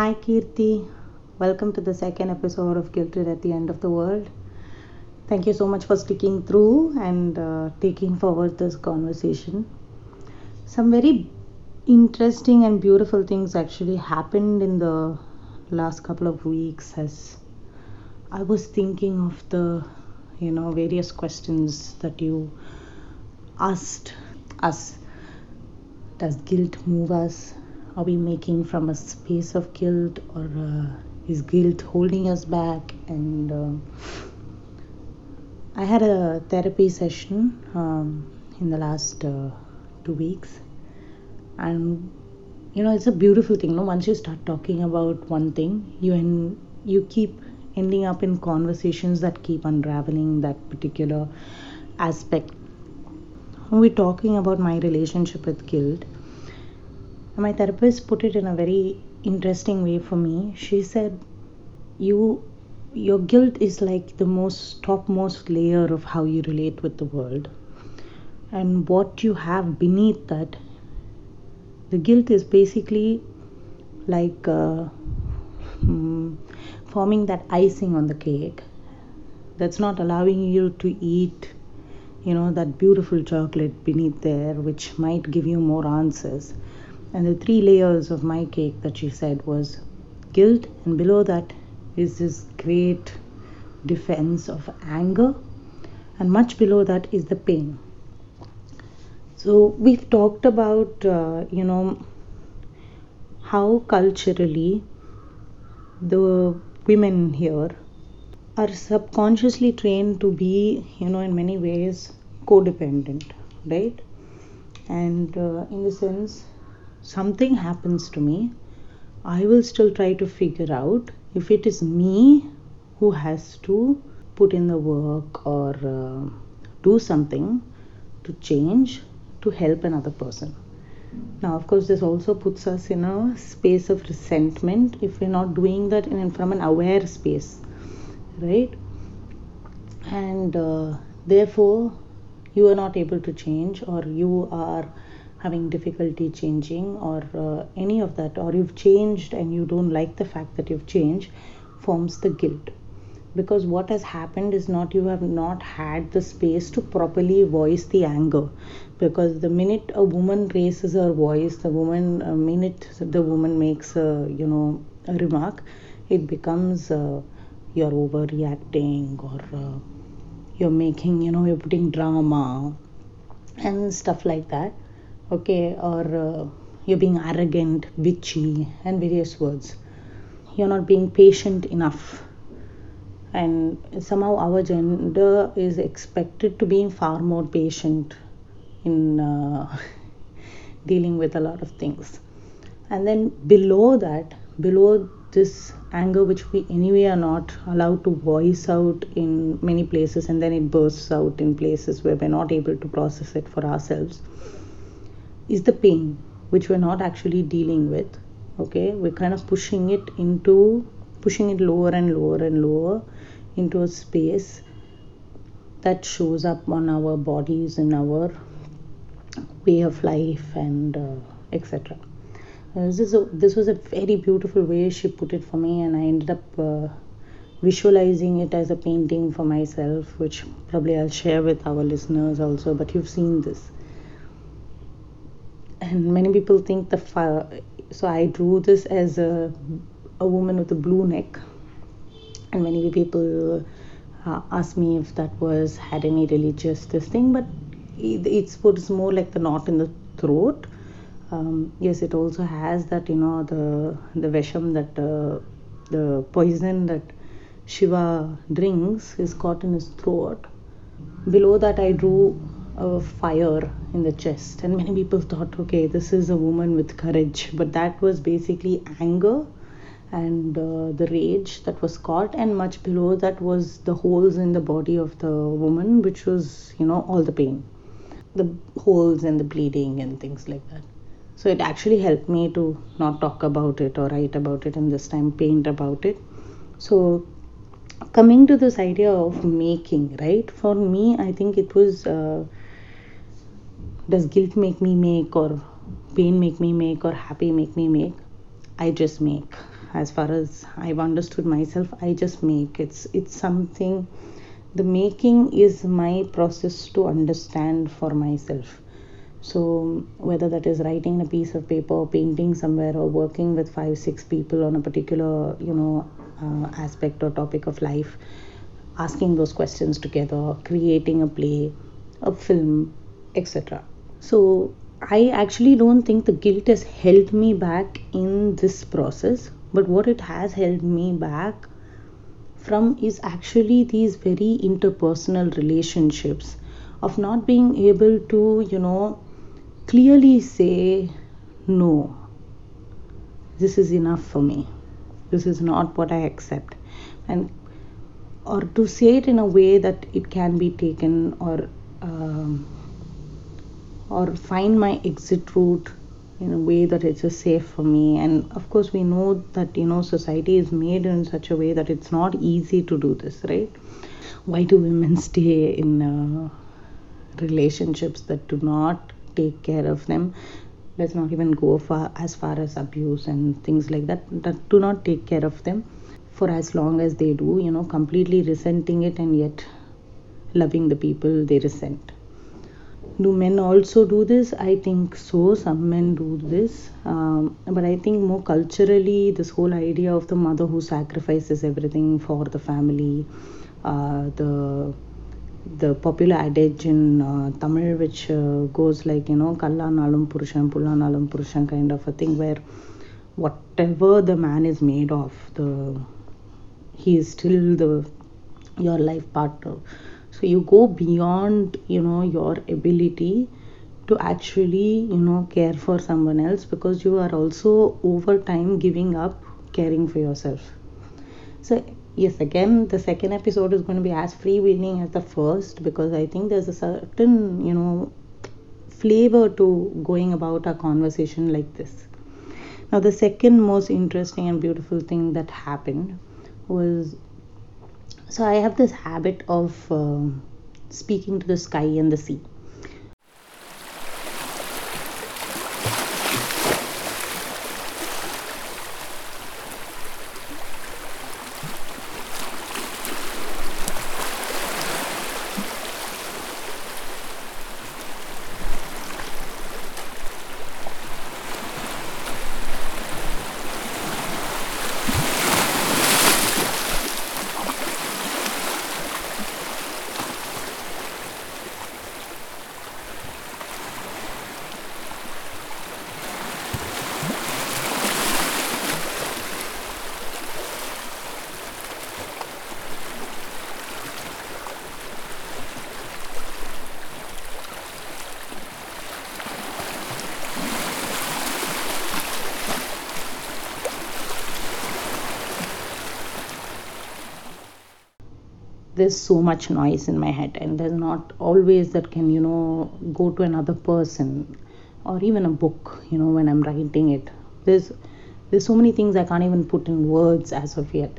Hi Kirti, welcome to the second episode of Guilted at the End of the World. Thank you so much for sticking through and uh, taking forward this conversation. Some very interesting and beautiful things actually happened in the last couple of weeks as I was thinking of the you know various questions that you asked us does guilt move us are we making from a space of guilt or uh, is guilt holding us back? And uh, i had a therapy session um, in the last uh, two weeks. And you know it's a beautiful thing no once you start talking about one thing you and you keep ending up in conversations that keep unraveling that particular aspect. We're talking about my relationship with guilt my therapist put it in a very interesting way for me. She said you your guilt is like the most topmost layer of how you relate with the world. And what you have beneath that the guilt is basically like uh, hmm, forming that icing on the cake. That's not allowing you to eat you know that beautiful chocolate beneath there which might give you more answers and the three layers of my cake that she said was guilt and below that is this great defense of anger and much below that is the pain. So we've talked about uh, you know how culturally the women here are subconsciously trained to be you know in many ways codependent right? And uh, in the sense something happens to me, I will still try to figure out if it is me who has to put in the work or uh, do something to change to help another person. Now, of course, this also puts us in a space of resentment if we're not doing that in, from an aware space, right? And uh, therefore, you are not able to change, or you are having difficulty changing or uh, any of that or you've changed and you don't like the fact that you've changed forms the guilt. Because what has happened is not you have not had the space to properly voice the anger. Because the minute a woman raises her voice the woman a minute the woman makes a you know a remark it becomes uh, you're overreacting or uh, you're making you know you're putting drama and stuff like that okay or uh, you're being arrogant bitchy and various words. You're not being patient enough. And somehow our gender is expected to be far more patient in uh, dealing with a lot of things. And then below that below this anger which we anyway are not allowed to voice out in many places and then it bursts out in places where we're not able to process it for ourselves is the pain which we're not actually dealing with okay? We're kind of pushing it into pushing it lower and lower and lower into a space that shows up on our bodies and our way of life and uh, etc uh, this is a, this was a very beautiful way she put it for me and i ended up uh, visualizing it as a painting for myself which probably i'll share with our listeners also but you've seen this and many people think the fire so i drew this as a, a woman with a blue neck. And many people uh, ask me if that was had any religious this thing but it, it's it's more like the knot in the throat. Um, yes it also has that you know the the vesham that uh, the poison that shiva drinks is caught in his throat. Below that i drew a fire in the chest. And many people thought okay this is a woman with courage. But that was basically anger and uh, the rage that was caught. And much below that was the holes in the body of the woman which was you know all the pain. The holes and the bleeding and things like that. So it actually helped me to not talk about it or write about it and this time paint about it. So coming to this idea of making right? For me i think it was uh, does guilt make me make or pain make me make or happy make me make i just make as far as I've understood myself, I just make. It's it's something the making is my process to understand for myself. So whether that is writing a piece of paper, painting somewhere, or working with five, six people on a particular, you know, uh, aspect or topic of life, asking those questions together, creating a play, a film, etc. So I actually don't think the guilt has held me back in this process, but what it has held me back from is actually these very interpersonal relationships of not being able to, you know, clearly say, no, this is enough for me, this is not what I accept, and or to say it in a way that it can be taken or um, or find my exit route in a way that it's just safe for me. And of course we know that you know society is made in such a way that it's not easy to do this right? Why do women stay in uh, relationships that do not take care of them? Let's not even go far as far as abuse and things like that that do not take care of them for as long as they do you know completely resenting it and yet loving the people they resent do men also do this? I think so. Some men do this. Um, but i think more culturally this whole idea of the mother who sacrifices everything for the family uh, the the popular adage in uh, Tamil which uh, goes like you know kalla nalum purushan pulla nalum purushan kind of a thing where whatever the man is made of the he is still the your life partner so you go beyond you know your ability to actually you know care for someone else because you are also over time giving up caring for yourself. So yes again the second episode is going to be as freewheeling as the first because i think there's a certain you know flavor to going about a conversation like this. Now the second most interesting and beautiful thing that happened was so i have this habit of uh, speaking to the sky and the sea there's so much noise in my head and there's not always that can you know go to another person or even a book you know when i'm writing it. There's there's so many things i can't even put in words as of yet.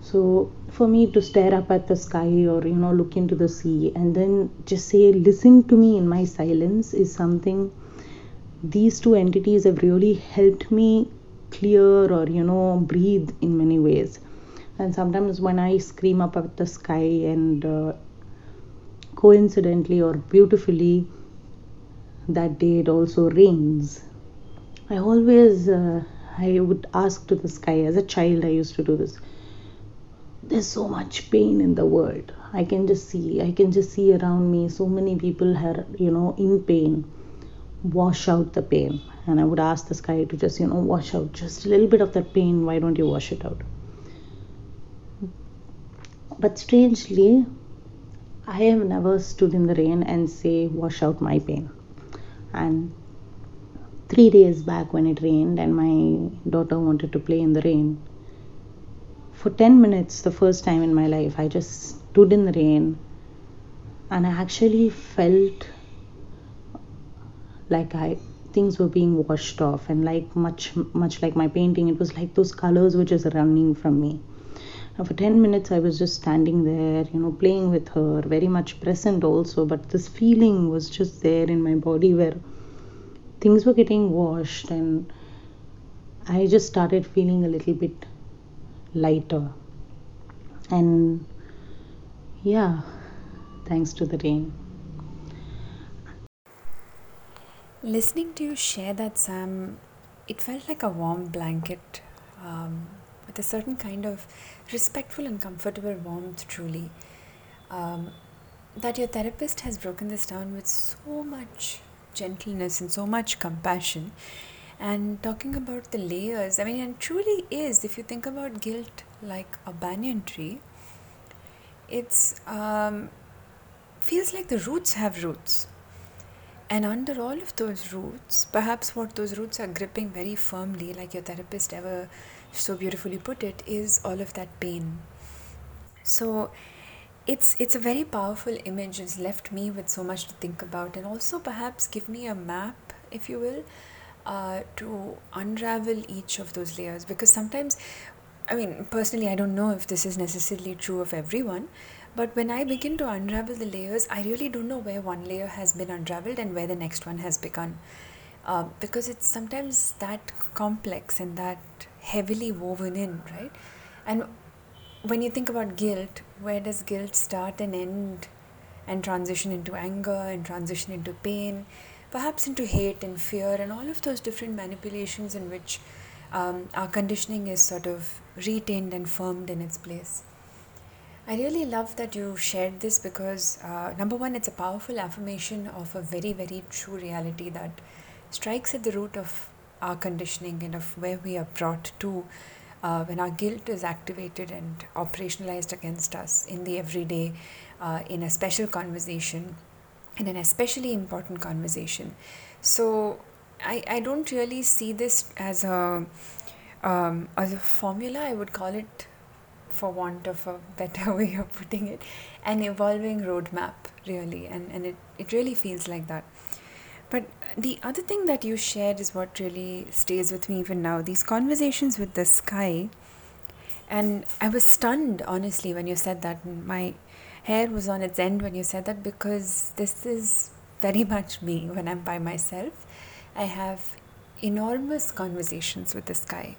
So for me to stare up at the sky or you know look into the sea and then just say listen to me in my silence is something these two entities have really helped me clear or you know breathe in many ways and sometimes when i scream up at the sky and uh, coincidentally or beautifully that day it also rains. I always uh, i would ask to the sky. As a child i used to do this. There's so much pain in the world. I can just see i can just see around me so many people are you know in pain wash out the pain. And i would ask the sky to just you know wash out just a little bit of that pain. Why don't you wash it out but strangely, I have never stood in the rain and say, wash out my pain. And three days back when it rained and my daughter wanted to play in the rain, for 10 minutes, the first time in my life, I just stood in the rain and I actually felt like I things were being washed off and like much much like my painting it was like those colors were just running from me now for 10 minutes, I was just standing there, you know, playing with her, very much present also. But this feeling was just there in my body where things were getting washed, and I just started feeling a little bit lighter and yeah thanks to the rain Listening to you share that, Sam, it felt like a warm blanket um, with a certain kind of respectful and comfortable warmth, truly. Um, that your therapist has broken this down with so much gentleness and so much compassion. And talking about the layers, I mean, and truly is, if you think about guilt like a banyan tree, it's um, feels like the roots have roots and under all of those roots, perhaps what those roots are gripping very firmly, like your therapist ever so beautifully put it, is all of that pain. So it's it's a very powerful image. It's left me with so much to think about, and also perhaps give me a map, if you will, uh, to unravel each of those layers. Because sometimes, I mean, personally, I don't know if this is necessarily true of everyone, but when I begin to unravel the layers, I really don't know where one layer has been unraveled and where the next one has begun. Uh, because it's sometimes that complex and that heavily woven in, right? And when you think about guilt, where does guilt start and end and transition into anger and transition into pain, perhaps into hate and fear, and all of those different manipulations in which um, our conditioning is sort of retained and firmed in its place. I really love that you shared this because, uh, number one, it's a powerful affirmation of a very, very true reality that strikes at the root of our conditioning and of where we are brought to uh, when our guilt is activated and operationalized against us in the everyday, uh, in a special conversation, in an especially important conversation. So, I, I don't really see this as a um, as a formula. I would call it for want of a better way of putting it, an evolving roadmap, really. And, and it, it really feels like that. But the other thing that you shared is what really stays with me even now these conversations with the sky. And I was stunned, honestly, when you said that. My hair was on its end when you said that because this is very much me when I'm by myself. I have enormous conversations with the sky.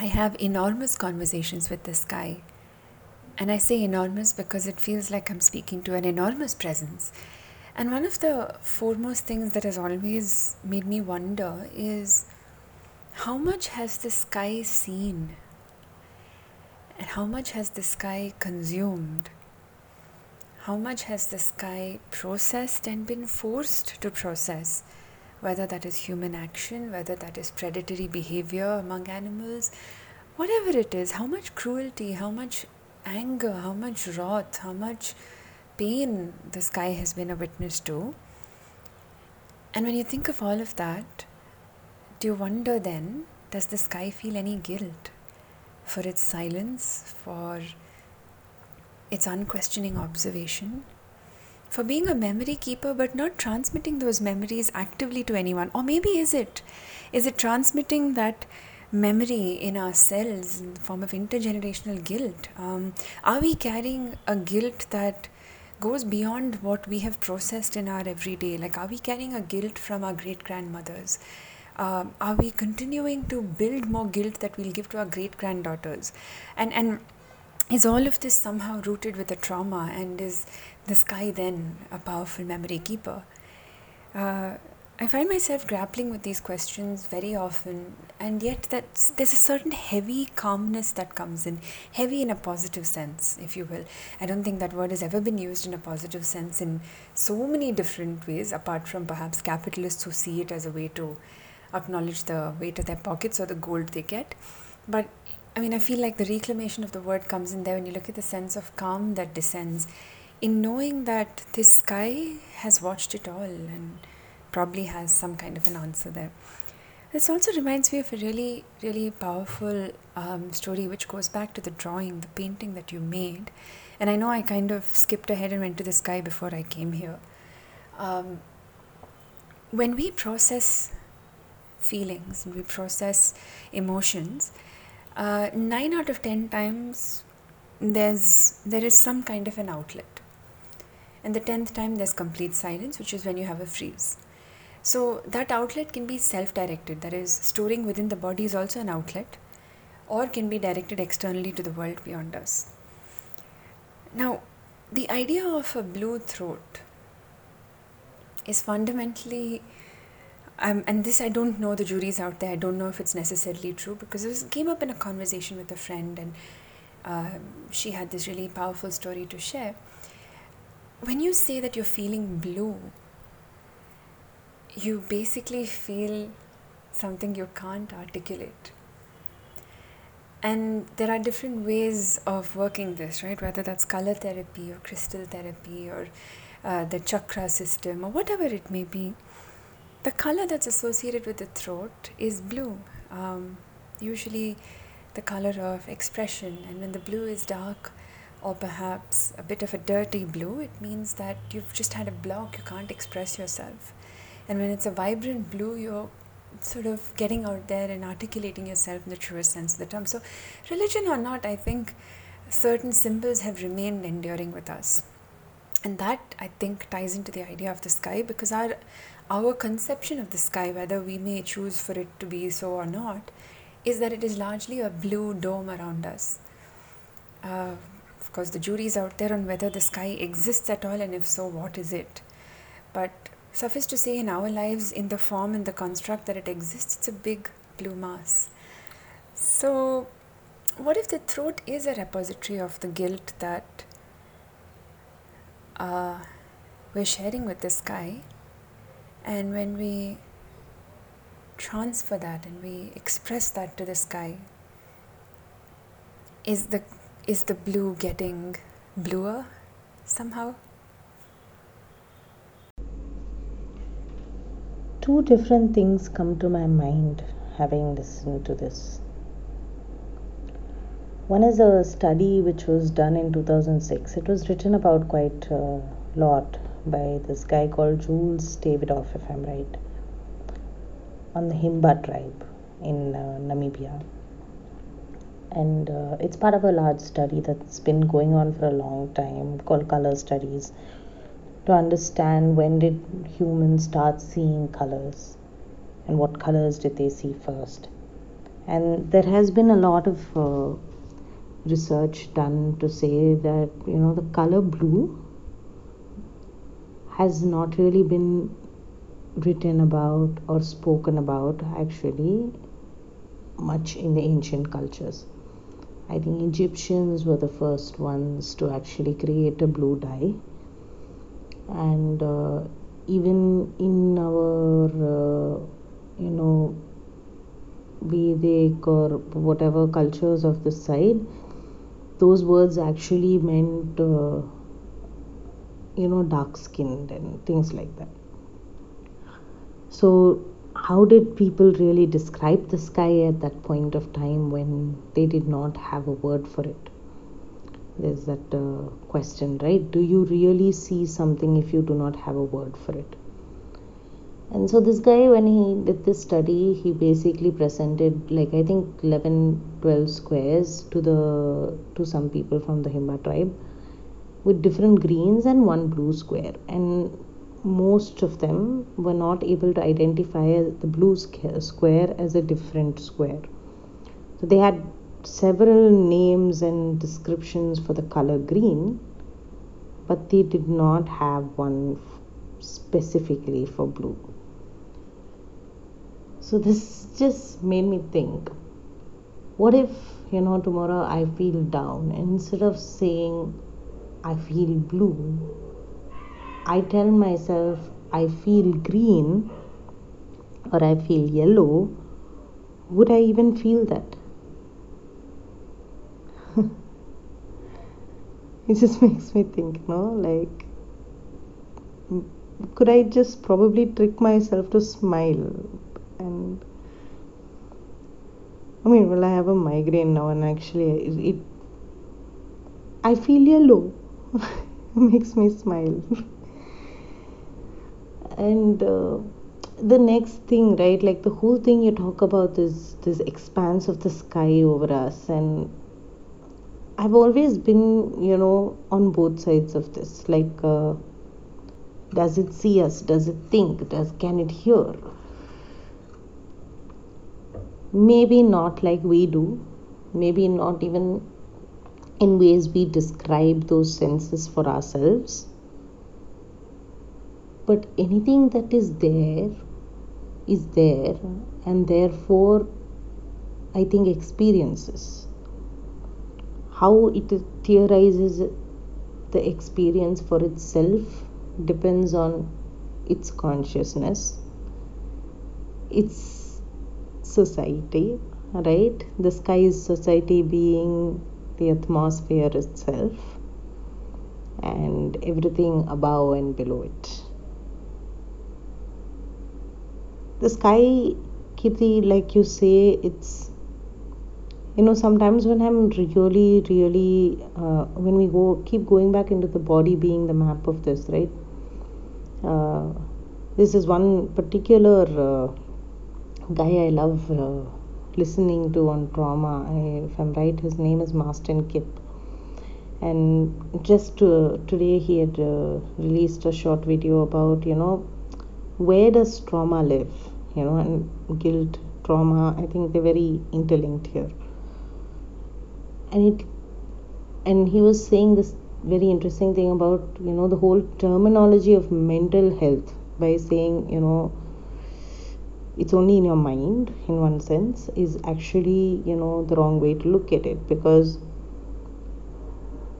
I have enormous conversations with this guy. And I say enormous because it feels like I'm speaking to an enormous presence. And one of the foremost things that has always made me wonder is how much has the sky seen? And how much has the sky consumed? How much has the sky processed and been forced to process? Whether that is human action, whether that is predatory behavior among animals, whatever it is, how much cruelty, how much anger, how much wrath, how much pain the sky has been a witness to. And when you think of all of that, do you wonder then, does the sky feel any guilt for its silence, for its unquestioning observation? For being a memory keeper but not transmitting those memories actively to anyone. Or maybe is it is it transmitting that memory in our cells in the form of intergenerational guilt? Um, are we carrying a guilt that goes beyond what we have processed in our everyday? Like are we carrying a guilt from our great grandmothers um, are we continuing to build more guilt that we'll give to our great granddaughters and and is all of this somehow rooted with a trauma and is the sky then a powerful memory keeper? Uh, I find myself grappling with these questions very often, and yet that's, there's a certain heavy calmness that comes in, heavy in a positive sense, if you will. I don't think that word has ever been used in a positive sense in so many different ways, apart from perhaps capitalists who see it as a way to acknowledge the weight of their pockets or the gold they get. But I mean, I feel like the reclamation of the word comes in there when you look at the sense of calm that descends in knowing that this sky has watched it all and probably has some kind of an answer there. This also reminds me of a really, really powerful um, story which goes back to the drawing, the painting that you made. And I know I kind of skipped ahead and went to the sky before I came here. Um, when we process feelings and we process emotions, uh, nine out of ten times there's there is some kind of an outlet, and the tenth time there's complete silence, which is when you have a freeze. So that outlet can be self-directed, that is, storing within the body is also an outlet, or can be directed externally to the world beyond us. Now, the idea of a blue throat is fundamentally, um, and this I don't know the juries out there. I don't know if it's necessarily true because it came up in a conversation with a friend, and uh, she had this really powerful story to share. When you say that you're feeling blue, you basically feel something you can't articulate. And there are different ways of working this, right? Whether that's color therapy or crystal therapy or uh, the chakra system or whatever it may be. The color that's associated with the throat is blue, um, usually the color of expression. And when the blue is dark or perhaps a bit of a dirty blue, it means that you've just had a block, you can't express yourself. And when it's a vibrant blue, you're sort of getting out there and articulating yourself in the truest sense of the term. So, religion or not, I think certain symbols have remained enduring with us. And that I think ties into the idea of the sky because our our conception of the sky, whether we may choose for it to be so or not, is that it is largely a blue dome around us. Uh, of course, the jury's out there on whether the sky exists at all, and if so, what is it? But Suffice to say, in our lives, in the form and the construct that it exists, it's a big blue mass. So, what if the throat is a repository of the guilt that uh, we're sharing with the sky? And when we transfer that and we express that to the sky, is the is the blue getting bluer somehow? two different things come to my mind having listened to this. One is a study which was done in 2006. It was written about quite a lot by this guy called Jules Davidoff, if I'm right, on the Himba tribe in uh, Namibia. And uh, it's part of a large study that's been going on for a long time called Color Studies to understand when did humans start seeing colors and what colors did they see first. And there has been a lot of uh, research done to say that you know the color blue has not really been written about or spoken about actually much in the ancient cultures. I think Egyptians were the first ones to actually create a blue dye. And uh, even in our uh, you know Vedic or whatever cultures of the side those words actually meant uh, you know dark skinned and things like that. So how did people really describe the sky at that point of time when they did not have a word for it? There's that uh, question right? Do you really see something if you do not have a word for it? And so this guy when he did this study he basically presented like i think 11 12 squares to the to some people from the himba tribe with different greens and one blue square. And most of them were not able to identify the blue square as a different square so they had several names and descriptions for the color green, but they did not have one specifically for blue. So this just made me think what if, you know, tomorrow I feel down instead of saying I feel blue, I tell myself I feel green or I feel yellow, would I even feel that? it just makes me think, know, like could I just probably trick myself to smile? And I mean, well, I have a migraine now, and actually, it, it I feel yellow. makes me smile. And uh, the next thing, right? Like the whole thing you talk about is this expanse of the sky over us, and I've always been, you know, on both sides of this. Like, uh, does it see us? Does it think? Does can it hear? maybe not like we do, maybe not even in ways we describe those senses for ourselves. But anything that is there is there, and therefore, I think experiences. How it theorizes the experience for itself depends on its consciousness, its society, right? The sky is society being the atmosphere itself and everything above and below it. The sky, Kitty, like you say, it's you know sometimes when i'm really really uh, when we go keep going back into the body being the map of this right uh, this is one particular uh, guy I love uh, listening to on trauma. I, if I'm right, his name is Mastin Kipp. And just uh, today he had uh, released a short video about, you know, where does trauma live? You know, and guilt, trauma, I think they're very interlinked here. And it, and he was saying this very interesting thing about, you know, the whole terminology of mental health by saying, you know, it's only in your mind in one sense is actually you know the wrong way to look at it because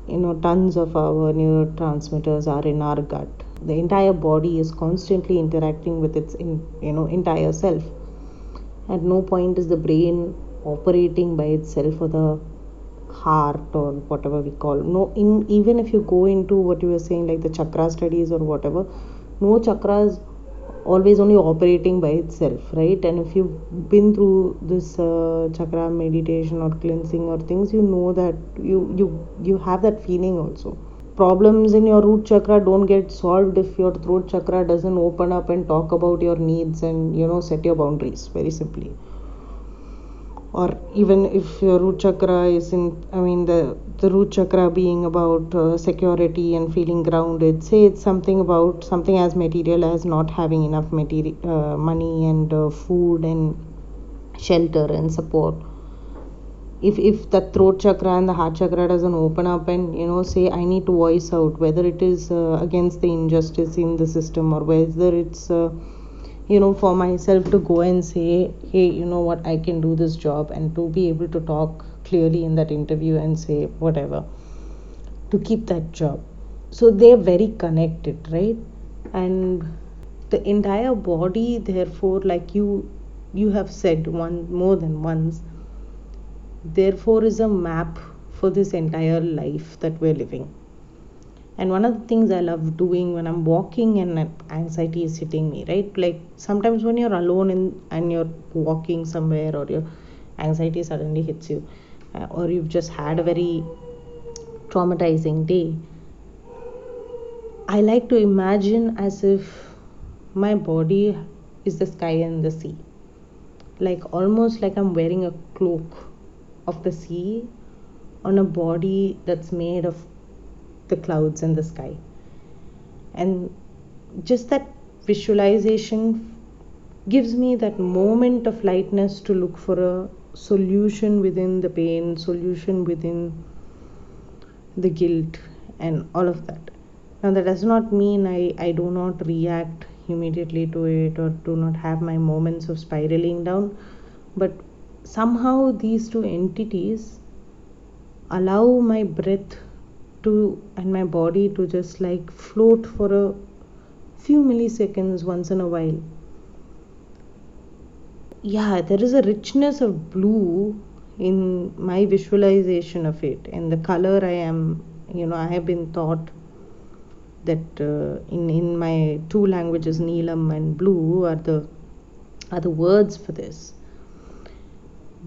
you know tons of our neurotransmitters are in our gut the entire body is constantly interacting with its in, you know entire self. At no point is the brain operating by itself or the heart or whatever we call no in even if you go into what you were saying like the chakra studies or whatever no chakras always only operating by itself right? And if you've been through this uh, chakra meditation or cleansing or things you know that you you you have that feeling also problems in your root chakra don't get solved if your throat chakra doesn't open up and talk about your needs and you know set your boundaries very simply. Or even if your root chakra is in i mean the the root chakra being about uh, security and feeling grounded say it's something about something as material as not having enough material uh, money and uh, food and shelter and support if if the throat chakra and the heart chakra doesn't open up and you know say i need to voice out whether it is uh, against the injustice in the system or whether it's uh, you know for myself to go and say hey you know what? I can do this job and to be able to talk clearly in that interview and say whatever to keep that job. So they're very connected right? And the entire body therefore like you you have said one more than once therefore is a map for this entire life that we're living. And one of the things i love doing when i'm walking and anxiety is hitting me right? Like sometimes when you're alone in, and you're walking somewhere or your anxiety suddenly hits you uh, or you've just had a very traumatizing day i like to imagine as if my body is the sky and the sea. Like almost like i'm wearing a cloak of the sea on a body that's made of the clouds and the sky. And just that visualization gives me that moment of lightness to look for a solution within the pain, solution within the guilt, and all of that. Now, that does not mean I, I do not react immediately to it or do not have my moments of spiraling down, but somehow these two entities allow my breath to and my body to just like float for a few milliseconds once in a while. Yeah there is a richness of blue in my visualization of it and the color i am you know i have been taught that uh, in in my two languages neelam and blue are the are the words for this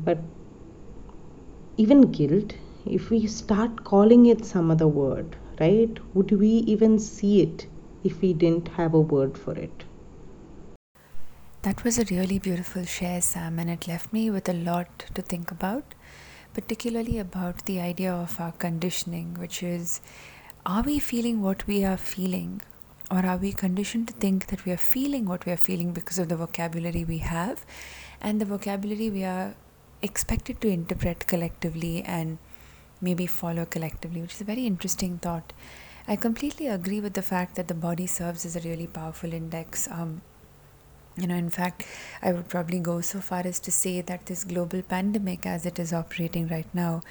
but even guilt if we start calling it some other word right would we even see it if we didn't have a word for it? That was a really beautiful share sam and it left me with a lot to think about particularly about the idea of our conditioning which is are we feeling what we are feeling or are we conditioned to think that we are feeling what we are feeling because of the vocabulary we have? And the vocabulary we are expected to interpret collectively and maybe follow collectively, which is a very interesting thought. I completely agree with the fact that the body serves as a really powerful index. Um, you know, in fact, I would probably go so far as to say that this global pandemic, as it is operating right now,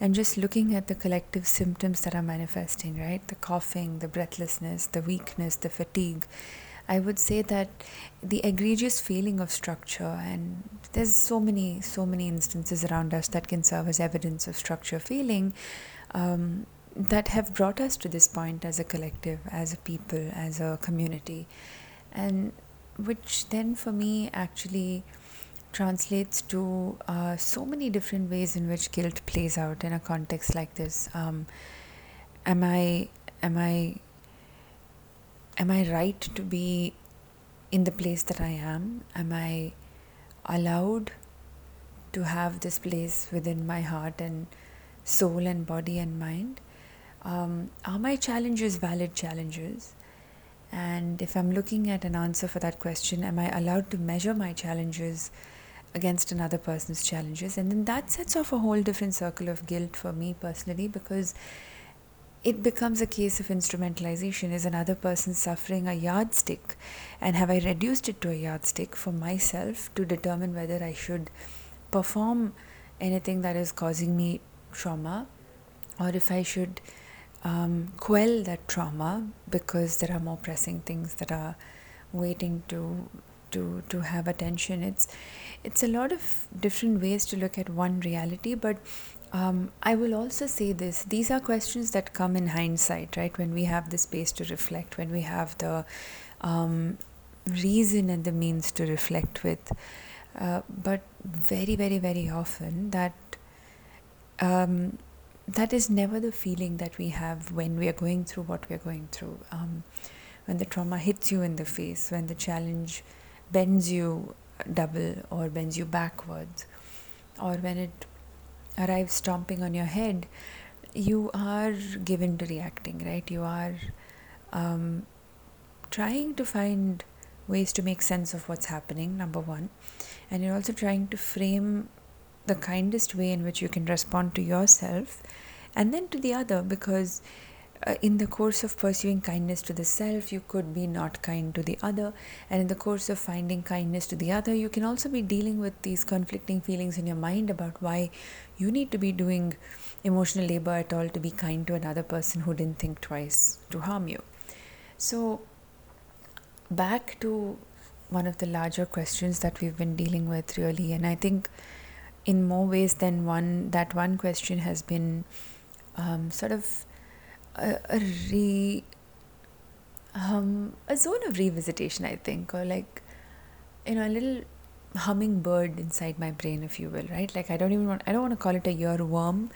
and just looking at the collective symptoms that are manifesting, right? The coughing, the breathlessness, the weakness, the fatigue. I would say that the egregious feeling of structure, and there's so many, so many instances around us that can serve as evidence of structure feeling um, that have brought us to this point as a collective, as a people, as a community. And which then for me actually translates to uh, so many different ways in which guilt plays out in a context like this. Um, am I am I am I right to be in the place that I am? Am I allowed to have this place within my heart and soul and body and mind? Um, are my challenges valid challenges? And if I'm looking at an answer for that question, am I allowed to measure my challenges against another person's challenges? And then that sets off a whole different circle of guilt for me personally because it becomes a case of instrumentalization. Is another person suffering a yardstick? And have I reduced it to a yardstick for myself to determine whether I should perform anything that is causing me trauma or if I should um, quell that trauma because there are more pressing things that are waiting to to to have attention it's it's a lot of different ways to look at one reality but um, I will also say this these are questions that come in hindsight right when we have the space to reflect when we have the um, reason and the means to reflect with uh, but very very very often that um, that is never the feeling that we have when we are going through what we are going through. Um, when the trauma hits you in the face, when the challenge bends you double or bends you backwards, or when it arrives stomping on your head, you are given to reacting, right? You are um, trying to find ways to make sense of what's happening, number one, and you're also trying to frame the kindest way in which you can respond to yourself and then to the other because uh, in the course of pursuing kindness to the self, you could be not kind to the other. And in the course of finding kindness to the other, you can also be dealing with these conflicting feelings in your mind about why you need to be doing emotional labor at all to be kind to another person who didn't think twice to harm you. So, back to one of the larger questions that we've been dealing with, really, and I think in more ways than one, that one question has been um, sort of a, re um, a zone of revisitation, I think, or like you know a little hummingbird inside my brain, if you will, right? Like I don't even want I don't want to call it a earworm.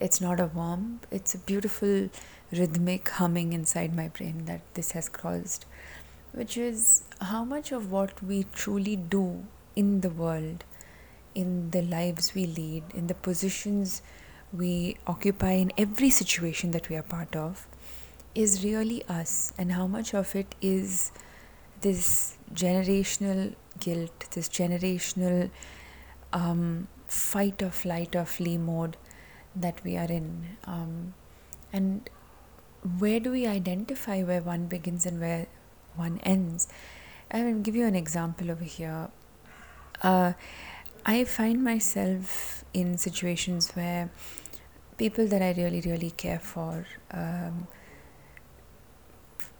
It's not a worm. It's a beautiful rhythmic humming inside my brain that this has caused, which is how much of what we truly do in the world in the lives we lead, in the positions we occupy in every situation that we are part of, is really us, and how much of it is this generational guilt, this generational um, fight or flight or flee mode that we are in. Um, and where do we identify where one begins and where one ends? I will give you an example over here. Uh, I find myself in situations where people that I really, really care for um,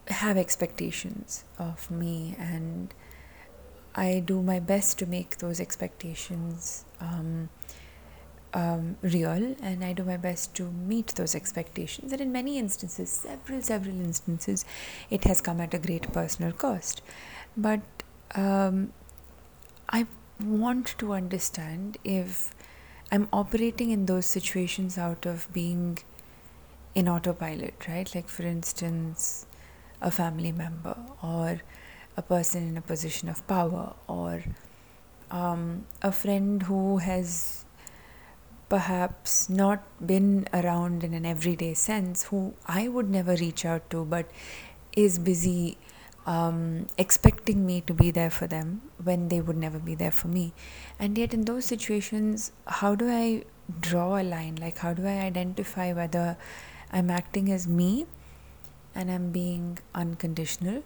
have expectations of me, and I do my best to make those expectations um, um, real and I do my best to meet those expectations. And in many instances, several, several instances, it has come at a great personal cost. But um, I want to understand if I'm operating in those situations out of being in autopilot, right? Like, for instance, a family member or a person in a position of power or um, a friend who has perhaps not been around in an everyday sense, who I would never reach out to, but is busy um, expecting me to be there for them when they would never be there for me. And yet, in those situations, how do I draw a line? Like, how do I identify whether I'm acting as me and I'm being unconditional,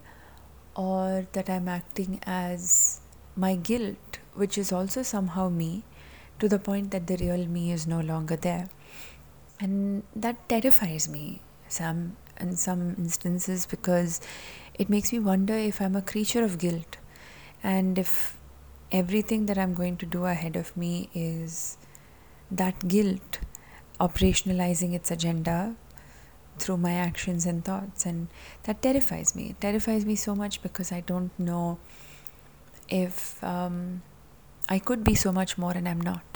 or that I'm acting as my guilt, which is also somehow me, to the point that the real me is no longer there. And that terrifies me, Sam, in some instances, because it makes me wonder if I'm a creature of guilt and if everything that I'm going to do ahead of me is that guilt operationalizing its agenda through my actions and thoughts and that terrifies me. It terrifies me so much because i don't know if um, i could be so much more and i'm not